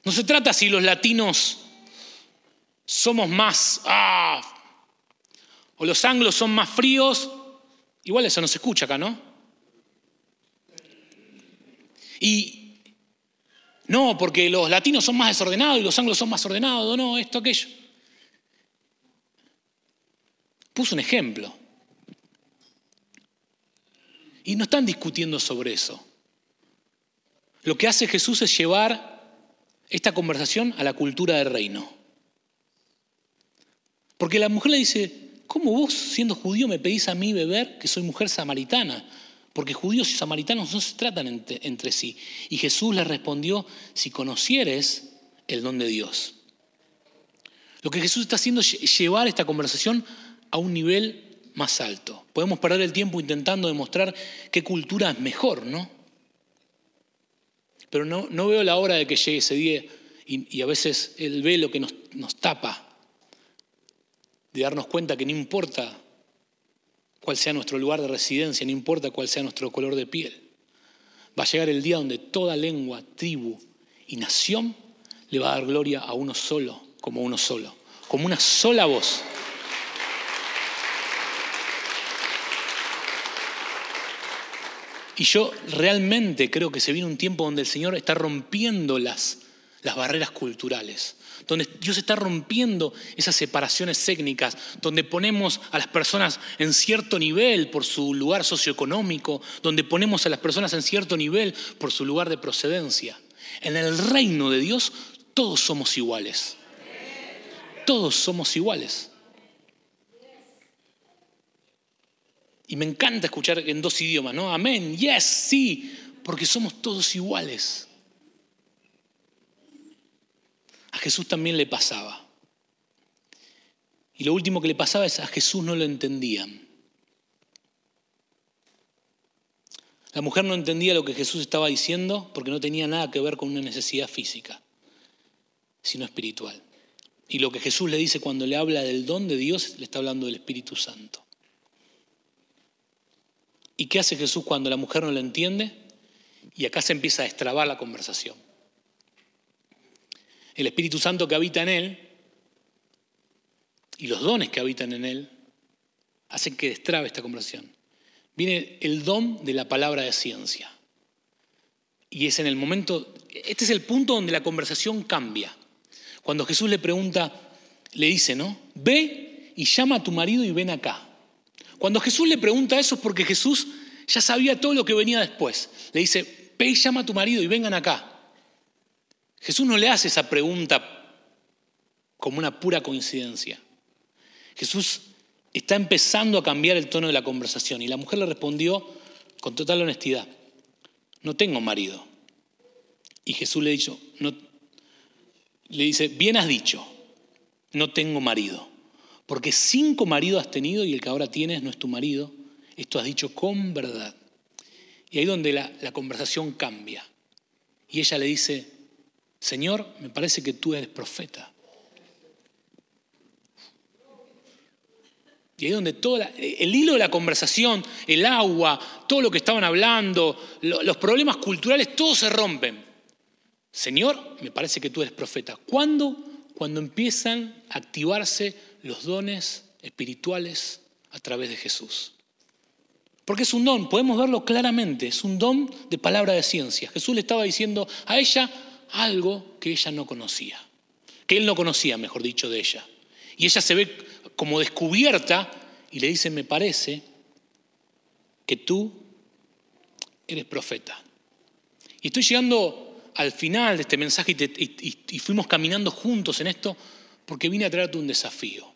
No se trata si los latinos somos más, ah, o los anglos son más fríos, igual eso no se escucha acá, ¿no? Y no, porque los latinos son más desordenados y los anglos son más ordenados, no, esto, aquello. Puso un ejemplo. Y no están discutiendo sobre eso. Lo que hace Jesús es llevar esta conversación a la cultura del reino. Porque la mujer le dice, ¿cómo vos siendo judío me pedís a mí beber que soy mujer samaritana? Porque judíos y samaritanos no se tratan entre, entre sí. Y Jesús le respondió, si conocieres el don de Dios. Lo que Jesús está haciendo es llevar esta conversación a un nivel más alto. Podemos perder el tiempo intentando demostrar qué cultura es mejor, ¿no? Pero no, no veo la hora de que llegue ese día y, a veces el velo que nos, nos tapa, de darnos cuenta que no importa cuál sea nuestro lugar de residencia, no importa cuál sea nuestro color de piel. Va a llegar el día donde toda lengua, tribu y nación le va a dar gloria a uno solo, como uno solo, como una sola voz. Y yo realmente creo que se viene un tiempo donde el Señor está rompiendo las, las barreras culturales, donde Dios está rompiendo esas separaciones técnicas, donde ponemos a las personas en cierto nivel por su lugar socioeconómico, donde ponemos a las personas en cierto nivel por su lugar de procedencia. En el reino de Dios todos somos iguales. Todos somos iguales. Y me encanta escuchar en dos idiomas, ¿no? Amén, yes, sí, porque somos todos iguales. A Jesús también le pasaba. Y lo último que le pasaba es a Jesús no lo entendían. La mujer no entendía lo que Jesús estaba diciendo porque no tenía nada que ver con una necesidad física, sino espiritual. Y lo que Jesús le dice cuando le habla del don de Dios, le está hablando del Espíritu Santo. ¿Y qué hace Jesús cuando la mujer no lo entiende? Y acá se empieza a destrabar la conversación. El Espíritu Santo que habita en él y los dones que habitan en él hacen que destrabe esta conversación. Viene el don de la palabra de ciencia. Y es en el momento, este es el punto donde la conversación cambia. Cuando Jesús le pregunta, le dice, ¿no? Ve y llama a tu marido y ven acá. Cuando Jesús le pregunta eso es porque Jesús ya sabía todo lo que venía después. Le dice, ve y llama a tu marido y vengan acá. Jesús no le hace esa pregunta como una pura coincidencia. Jesús está empezando a cambiar el tono de la conversación y la mujer le respondió con total honestidad, no tengo marido. Y Jesús le, dicho, no, le dice, bien has dicho, no tengo marido. Porque cinco maridos has tenido y el que ahora tienes no es tu marido. Esto has dicho con verdad. Y ahí donde la, conversación cambia. Y ella le dice, Señor, me parece que tú eres profeta. Y ahí donde todo el hilo de la conversación, el agua, todo lo que estaban hablando, los problemas culturales, todos se rompen. Señor, me parece que tú eres profeta. ¿Cuándo? Cuando empiezan a activarse los dones espirituales a través de Jesús. Porque es un don, podemos verlo claramente, es un don de palabra de ciencia. Jesús le estaba diciendo a ella algo que ella no conocía, que él no conocía, mejor dicho, de ella. Y ella se ve como descubierta y le dice, me parece que tú eres profeta. Y estoy llegando al final de este mensaje y, fuimos caminando juntos en esto porque vine a traerte un desafío.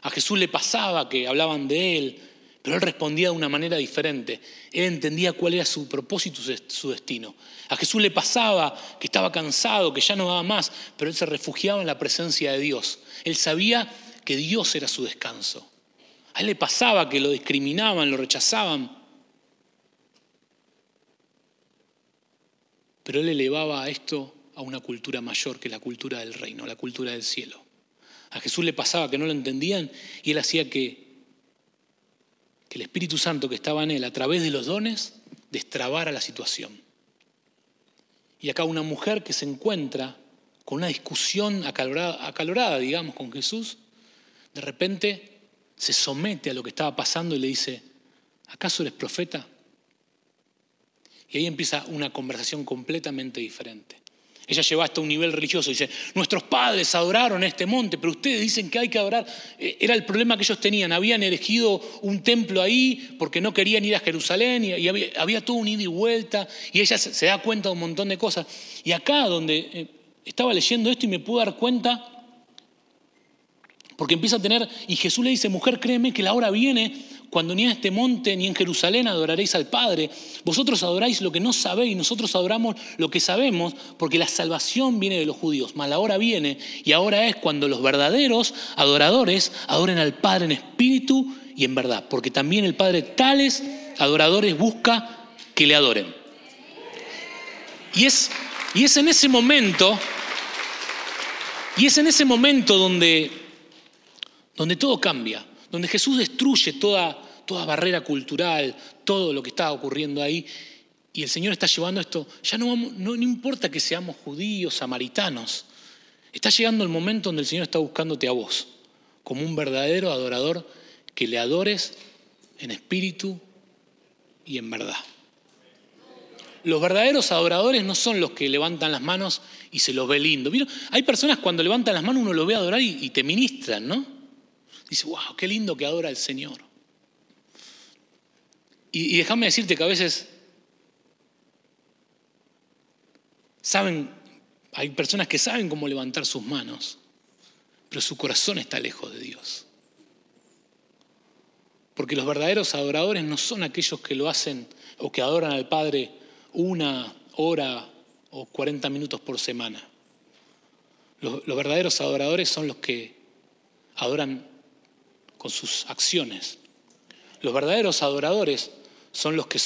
A Jesús le pasaba que hablaban de él, pero él respondía de una manera diferente. Él entendía cuál era su propósito, su destino. A Jesús le pasaba que estaba cansado, que ya no daba más, pero él se refugiaba en la presencia de Dios. Él sabía que Dios era su descanso. A él le pasaba que lo discriminaban, lo rechazaban. Pero él elevaba esto a una cultura mayor que la cultura del reino, la cultura del cielo. A Jesús le pasaba que no lo entendían y él hacía que, que el Espíritu Santo que estaba en él, a través de los dones, destrabara la situación. Y acá una mujer que se encuentra con una discusión acalorada, acalorada, digamos, con Jesús, de repente se somete a lo que estaba pasando y le dice, ¿acaso eres profeta? Y ahí empieza una conversación completamente diferente. Ella lleva hasta un nivel religioso. Dice, nuestros padres adoraron este monte, pero ustedes dicen que hay que adorar. Eh, era el problema que ellos tenían. Habían elegido un templo ahí porque no querían ir a Jerusalén y, había, todo un ida y vuelta. Y ella se, da cuenta de un montón de cosas. Y acá donde eh, estaba leyendo esto y me pude dar cuenta, porque empieza a tener, y Jesús le dice, mujer, créeme que la hora viene cuando ni en este monte ni en Jerusalén adoraréis al Padre. Vosotros adoráis lo que no sabéis, nosotros adoramos lo que sabemos, porque la salvación viene de los judíos. Mas la hora viene y ahora es cuando los verdaderos adoradores adoren al Padre en espíritu y en verdad, porque también el Padre tales adoradores busca que le adoren. Y es, y es en ese momento, y es en ese momento donde, donde todo cambia donde Jesús destruye toda, toda barrera cultural, todo lo que está ocurriendo ahí, y el Señor está llevando esto, ya no, no, importa que seamos judíos, samaritanos, está llegando el momento donde el Señor está buscándote a vos, como un verdadero adorador, que le adores en espíritu y en verdad. Los verdaderos adoradores no son los que levantan las manos y se los ve lindo. Hay personas cuando levantan las manos uno los ve adorar y te ministran, ¿no? Dice, wow, qué lindo que adora al Señor. Y, déjame decirte que a veces saben, hay personas que saben cómo levantar sus manos, pero su corazón está lejos de Dios. Porque los verdaderos adoradores no son aquellos que lo hacen o que adoran al Padre una hora o 40 minutos por semana. Los, los verdaderos adoradores son los que adoran con sus acciones. Los verdaderos adoradores son los que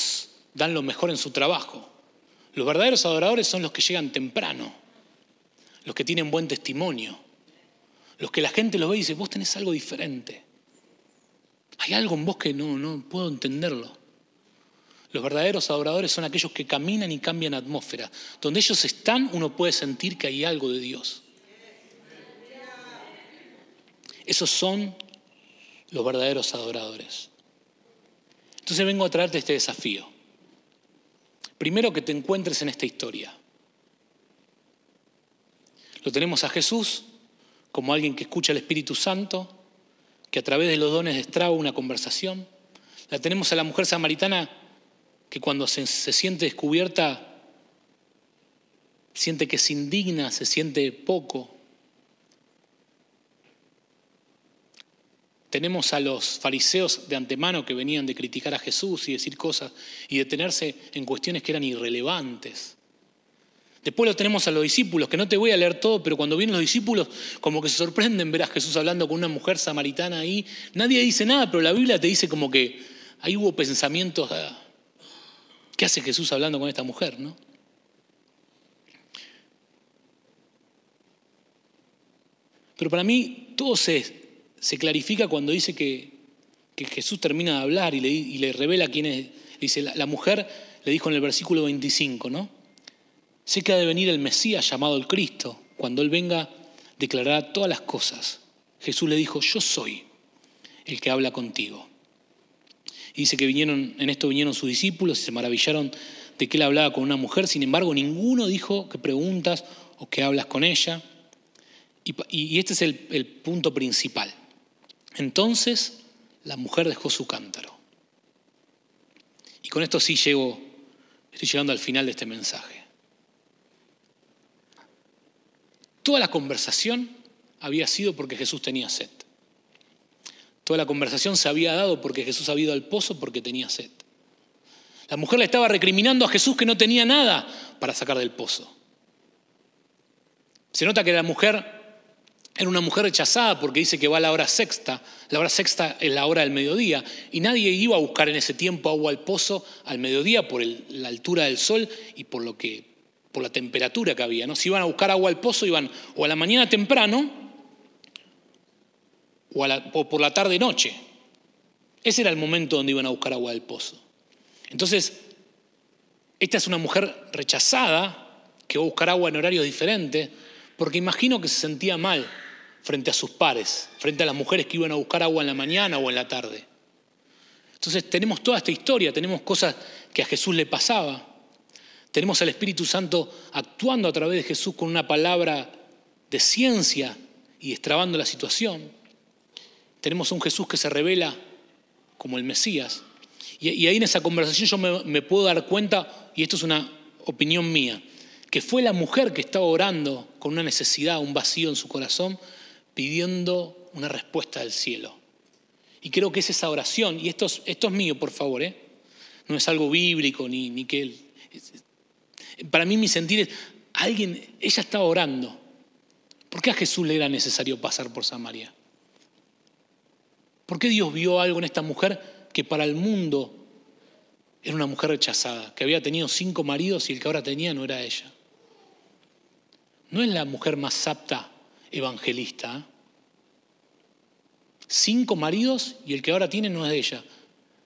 dan lo mejor en su trabajo. Los verdaderos adoradores son los que llegan temprano, los que tienen buen testimonio, los que la gente los ve y dice, vos tenés algo diferente. Hay algo en vos que no, no puedo entenderlo. Los verdaderos adoradores son aquellos que caminan y cambian atmósfera. Donde ellos están, uno puede sentir que hay algo de Dios. Esos son los verdaderos adoradores. Entonces vengo a traerte este desafío. Primero que te encuentres en esta historia. Lo tenemos a Jesús como alguien que escucha al Espíritu Santo, que a través de los dones destraba una conversación. La tenemos a la mujer samaritana que cuando se, se siente descubierta, siente que se indigna, se siente poco, Tenemos a los fariseos de antemano que venían de criticar a Jesús y decir cosas y detenerse en cuestiones que eran irrelevantes. Después lo tenemos a los discípulos, que no te voy a leer todo, pero cuando vienen los discípulos, como que se sorprenden ver a Jesús hablando con una mujer samaritana ahí. Nadie dice nada, pero la Biblia te dice como que ahí hubo pensamientos, ¿qué hace Jesús hablando con esta mujer? ¿no? Pero para mí todo se se clarifica cuando dice que, Jesús termina de hablar y le, revela quién es. Dice, la, mujer le dijo en el versículo 25, ¿no? Sé que ha de venir el Mesías llamado el Cristo. Cuando Él venga, declarará todas las cosas. Jesús le dijo, yo soy el que habla contigo. Y dice que vinieron, en esto vinieron sus discípulos y se maravillaron de que él hablaba con una mujer, sin embargo ninguno dijo que preguntas o que hablas con ella. Y, este es el punto principal. Entonces la mujer dejó su cántaro. Y con esto sí llego, estoy llegando al final de este mensaje. Toda la conversación había sido porque Jesús tenía sed. Toda la conversación se había dado porque Jesús había ido al pozo porque tenía sed. La mujer le estaba recriminando a Jesús que no tenía nada para sacar del pozo. Se nota que la mujer Era una mujer rechazada porque dice que va a la hora sexta. La hora sexta es la hora del mediodía. Y nadie iba a buscar en ese tiempo agua al pozo al mediodía por la altura del sol y por, lo que, por la temperatura que había. ¿no? Si iban a buscar agua al pozo, iban o a la mañana temprano o, o por la tarde-noche. Ese era el momento donde iban a buscar agua del pozo. Entonces, esta es una mujer rechazada que va a buscar agua en horarios diferentes, porque imagino que se sentía mal frente a sus pares, frente a las mujeres que iban a buscar agua en la mañana o en la tarde. Entonces tenemos toda esta historia, tenemos cosas que a Jesús le pasaba, tenemos al Espíritu Santo actuando a través de Jesús con una palabra de ciencia y destrabando la situación. Tenemos a un Jesús que se revela como el Mesías. Y, ahí en esa conversación yo me puedo dar cuenta, y esto es una opinión mía, que fue la mujer que estaba orando con una necesidad, un vacío en su corazón, pidiendo una respuesta del cielo. Y creo que es esa oración, y esto es, mío, por favor, ¿eh? no es algo bíblico ni, ni que... Él, para mí mi sentir es, alguien, ella estaba orando. ¿Por qué a Jesús le era necesario pasar por Samaria? ¿Por qué Dios vio algo en esta mujer que para el mundo era una mujer rechazada, que había tenido cinco maridos y el que ahora tenía no era ella? No es la mujer más apta evangelista. Cinco maridos y el que ahora tiene no es de ella.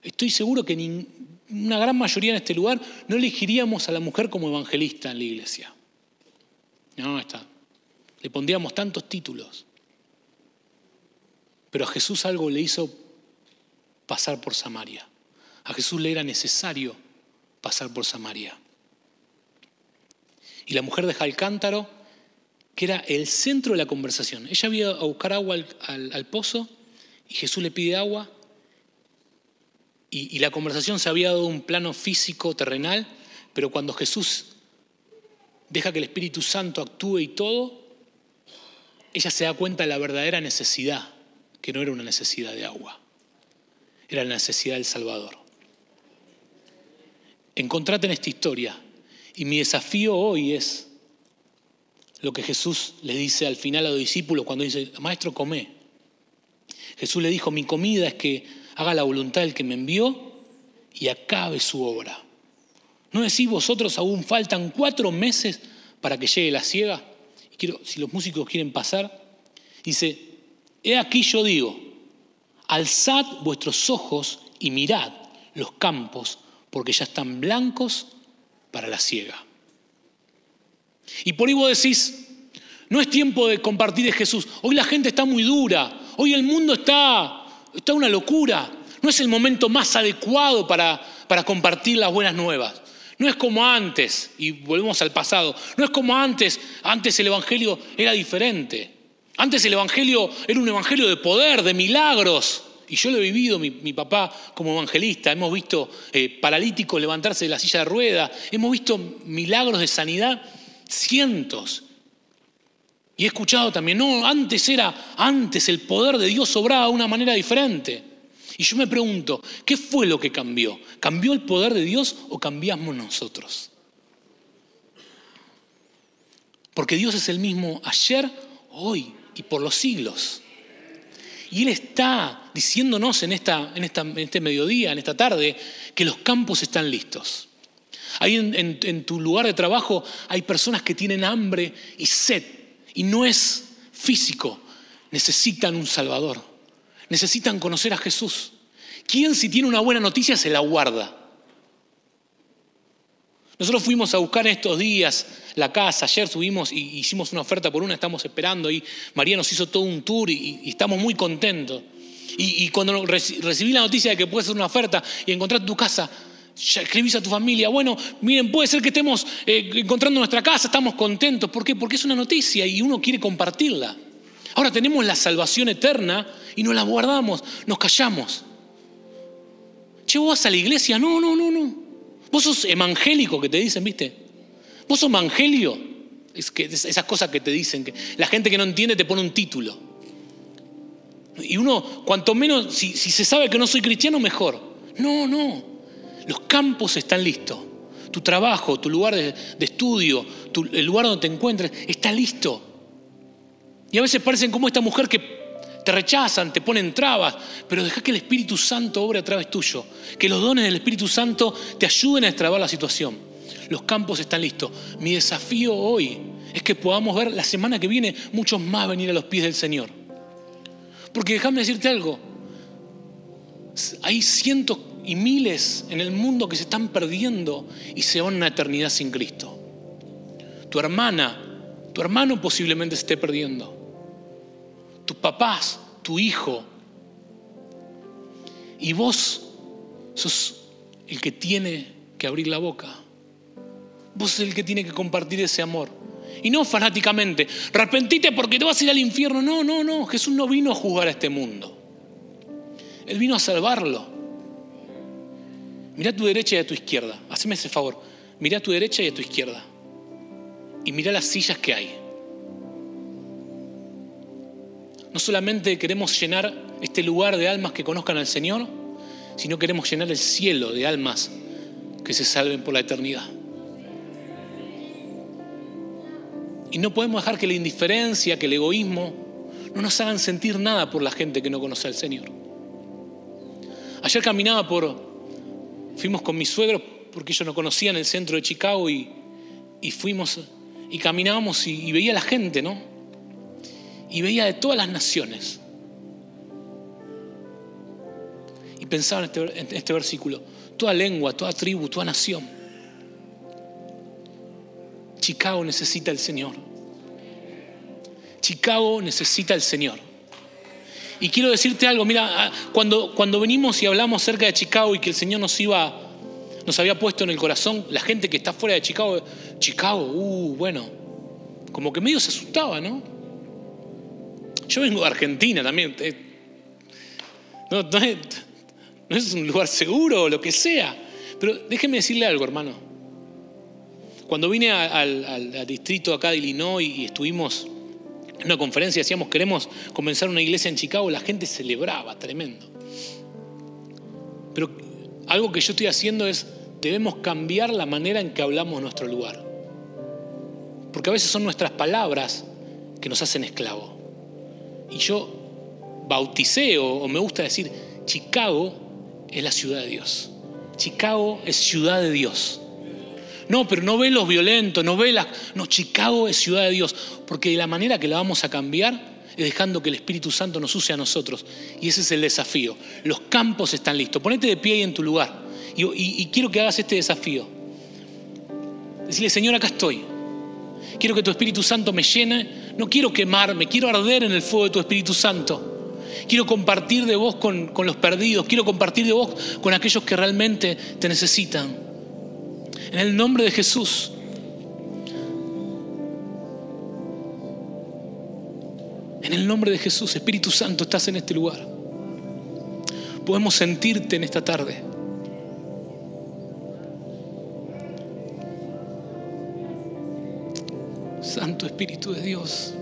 Estoy seguro que una gran mayoría en este lugar no elegiríamos a la mujer como evangelista en la iglesia. No, está. Le pondríamos tantos títulos. Pero a Jesús algo le hizo pasar por Samaria. A Jesús le era necesario pasar por Samaria. Y la mujer deja el cántaro que era el centro de la conversación. Ella había a buscar agua al, pozo y Jesús le pide agua y, la conversación se había dado un plano físico, terrenal, pero cuando Jesús deja que el Espíritu Santo actúe y todo, ella se da cuenta de la verdadera necesidad, que no era una necesidad de agua, era la necesidad del Salvador. Encontrate en esta historia y mi desafío hoy es lo que Jesús le dice al final a los discípulos cuando dice, maestro, come. Jesús le dijo, mi comida es que haga la voluntad del que me envió y acabe su obra. ¿No decís vosotros aún faltan cuatro meses para que llegue la ciega? Y quiero, si los músicos quieren pasar, dice, he aquí yo digo, alzad vuestros ojos y mirad los campos, porque ya están blancos para la ciega. Y por ahí vos decís, no es tiempo de compartir de Jesús. Hoy la gente está muy dura. Hoy el mundo está, está una locura. No es el momento más adecuado para, para compartir las buenas nuevas. No es como antes, y volvemos al pasado, no es como antes, antes el Evangelio era diferente. Antes el Evangelio era un Evangelio de poder, de milagros. Y yo lo he vivido, mi, papá como evangelista, hemos visto eh, paralíticos levantarse de la silla de rueda, hemos visto milagros de sanidad cientos. Y he escuchado también, no, antes era, antes el poder de Dios obraba de una manera diferente. Y yo me pregunto, ¿qué fue lo que cambió? ¿Cambió el poder de Dios o cambiamos nosotros? Porque Dios es el mismo ayer, hoy y por los siglos. Y Él está diciéndonos en, esta, en, esta, en este mediodía, en esta tarde, que los campos están listos. Ahí en, tu lugar de trabajo hay personas que tienen hambre y sed y no es físico. Necesitan un Salvador. Necesitan conocer a Jesús. ¿Quién si tiene una buena noticia se la guarda? Nosotros fuimos a buscar estos días la casa, ayer subimos y hicimos una oferta por una, estamos esperando y María nos hizo todo un tour y, estamos muy contentos. Y, cuando recibí la noticia de que puedes hacer una oferta y encontrar tu casa, ya escribís a tu familia, bueno, miren, puede ser que estemos eh, encontrando nuestra casa, estamos contentos. ¿Por qué? Porque es una noticia y uno quiere compartirla. Ahora tenemos la salvación eterna y nos la guardamos, nos callamos. Che, vos vas a la iglesia, no, no, no, no. Vos sos evangélico que te dicen, ¿viste? Vos sos evangelio. Es esas cosas que te dicen, que la gente que no entiende te pone un título. Y uno, cuanto menos, si se sabe que no soy cristiano, mejor. No, no. Los campos están listos. Tu trabajo, tu lugar de, estudio, el lugar donde te encuentres, está listo. Y a veces parecen como esta mujer que te rechazan, te ponen trabas, pero deja que el Espíritu Santo obre a través tuyo, que los dones del Espíritu Santo te ayuden a destrabar la situación. Los campos están listos. Mi desafío hoy es que podamos ver la semana que viene muchos más venir a los pies del Señor. Porque déjame decirte algo, hay cientos y miles en el mundo que se están perdiendo y se van a una eternidad sin Cristo. Tu hermana, tu hermano posiblemente se esté perdiendo. Tus papás, tu hijo. Y vos sos el que tiene que abrir la boca. Vos sos el que tiene que compartir ese amor. Y no fanáticamente, arrepentite porque te vas a ir al infierno. No, no, no. Jesús no vino a juzgar a este mundo. Él vino a salvarlo. Mira a tu derecha y a tu izquierda. Haceme ese favor. Mira a tu derecha y a tu izquierda. Y mira las sillas que hay. No solamente queremos llenar este lugar de almas que conozcan al Señor, sino queremos llenar el cielo de almas que se salven por la eternidad. Y no podemos dejar que la indiferencia, que el egoísmo, no nos hagan sentir nada por la gente que no conoce al Señor. Ayer caminaba por, Fuimos con mis suegros porque ellos no conocían el centro de Chicago y, fuimos y caminábamos y, veía a la gente, ¿no? Y veía de todas las naciones. Y pensaba en este, en este versículo, toda lengua, toda tribu, toda nación. Chicago necesita al Señor. Chicago necesita al Señor. Y quiero decirte algo, mira, ah, cuando, cuando venimos y hablamos cerca de Chicago y que el Señor nos iba, nos había puesto en el corazón, la gente que está fuera de Chicago, Chicago, uh, bueno, como que medio se asustaba, ¿no? Yo vengo de Argentina también. Eh, no, es, un lugar seguro o lo que sea. Pero déjeme decirle algo, hermano. Cuando vine al, distrito acá de Illinois y estuvimos una conferencia decíamos, queremos comenzar una iglesia en Chicago, la gente celebraba, tremendo. Pero algo que yo estoy haciendo es, debemos cambiar la manera en que hablamos nuestro lugar. Porque a veces son nuestras palabras que nos hacen esclavo. Y yo bauticé o, me gusta decir, Chicago es la ciudad de Dios. Chicago es ciudad de Dios. No, pero no ve los violentos, no ve las... No, Chicago es ciudad de Dios, porque de la manera que la vamos a cambiar es dejando que el Espíritu Santo nos use a nosotros. Y ese es el desafío. Los campos están listos. Ponete de pie ahí en tu lugar. Y, quiero que hagas este desafío. Decirle, Señor, acá estoy. Quiero que tu Espíritu Santo me llene. No quiero quemarme, quiero arder en el fuego de tu Espíritu Santo. Quiero compartir de vos con, con los perdidos. Quiero compartir de vos con aquellos que realmente te necesitan en el nombre de Jesús. En el nombre de Jesús, Espíritu Santo, estás en este lugar. Podemos sentirte en esta tarde. Santo Espíritu de Dios.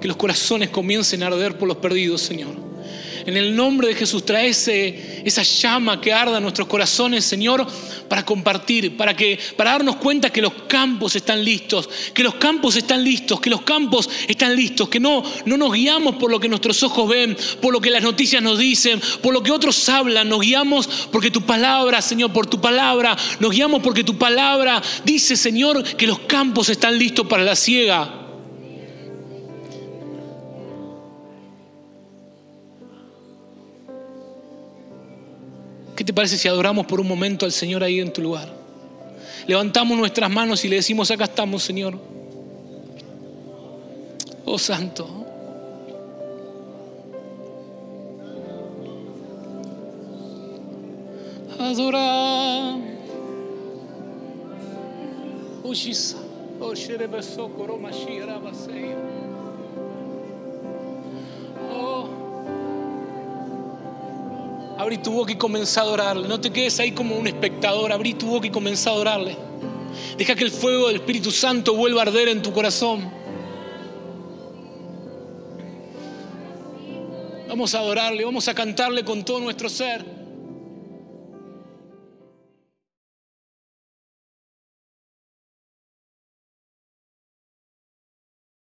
Que los corazones comiencen a arder por los perdidos, Señor. En el nombre de Jesús, trae esa llama que arda en nuestros corazones, Señor, para compartir, para, que, para darnos cuenta que los campos están listos, que los campos están listos, que los campos están listos, que no, no nos guiamos por lo que nuestros ojos ven, por lo que las noticias nos dicen, por lo que otros hablan, nos guiamos porque tu palabra, Señor, por tu palabra, nos guiamos porque tu palabra dice, Señor, que los campos están listos para la ciega. Te parece si adoramos por un momento al Señor ahí en tu lugar? Levantamos nuestras manos y le decimos, acá estamos, Señor. Oh Santo. Adora. Oh, Oh, Abrí tu boca y comenzá a adorarle. No te quedes ahí como un espectador. Abrí tu boca y comenzá a adorarle. Deja que el fuego del Espíritu Santo vuelva a arder en tu corazón. Vamos a adorarle, vamos a cantarle con todo nuestro ser.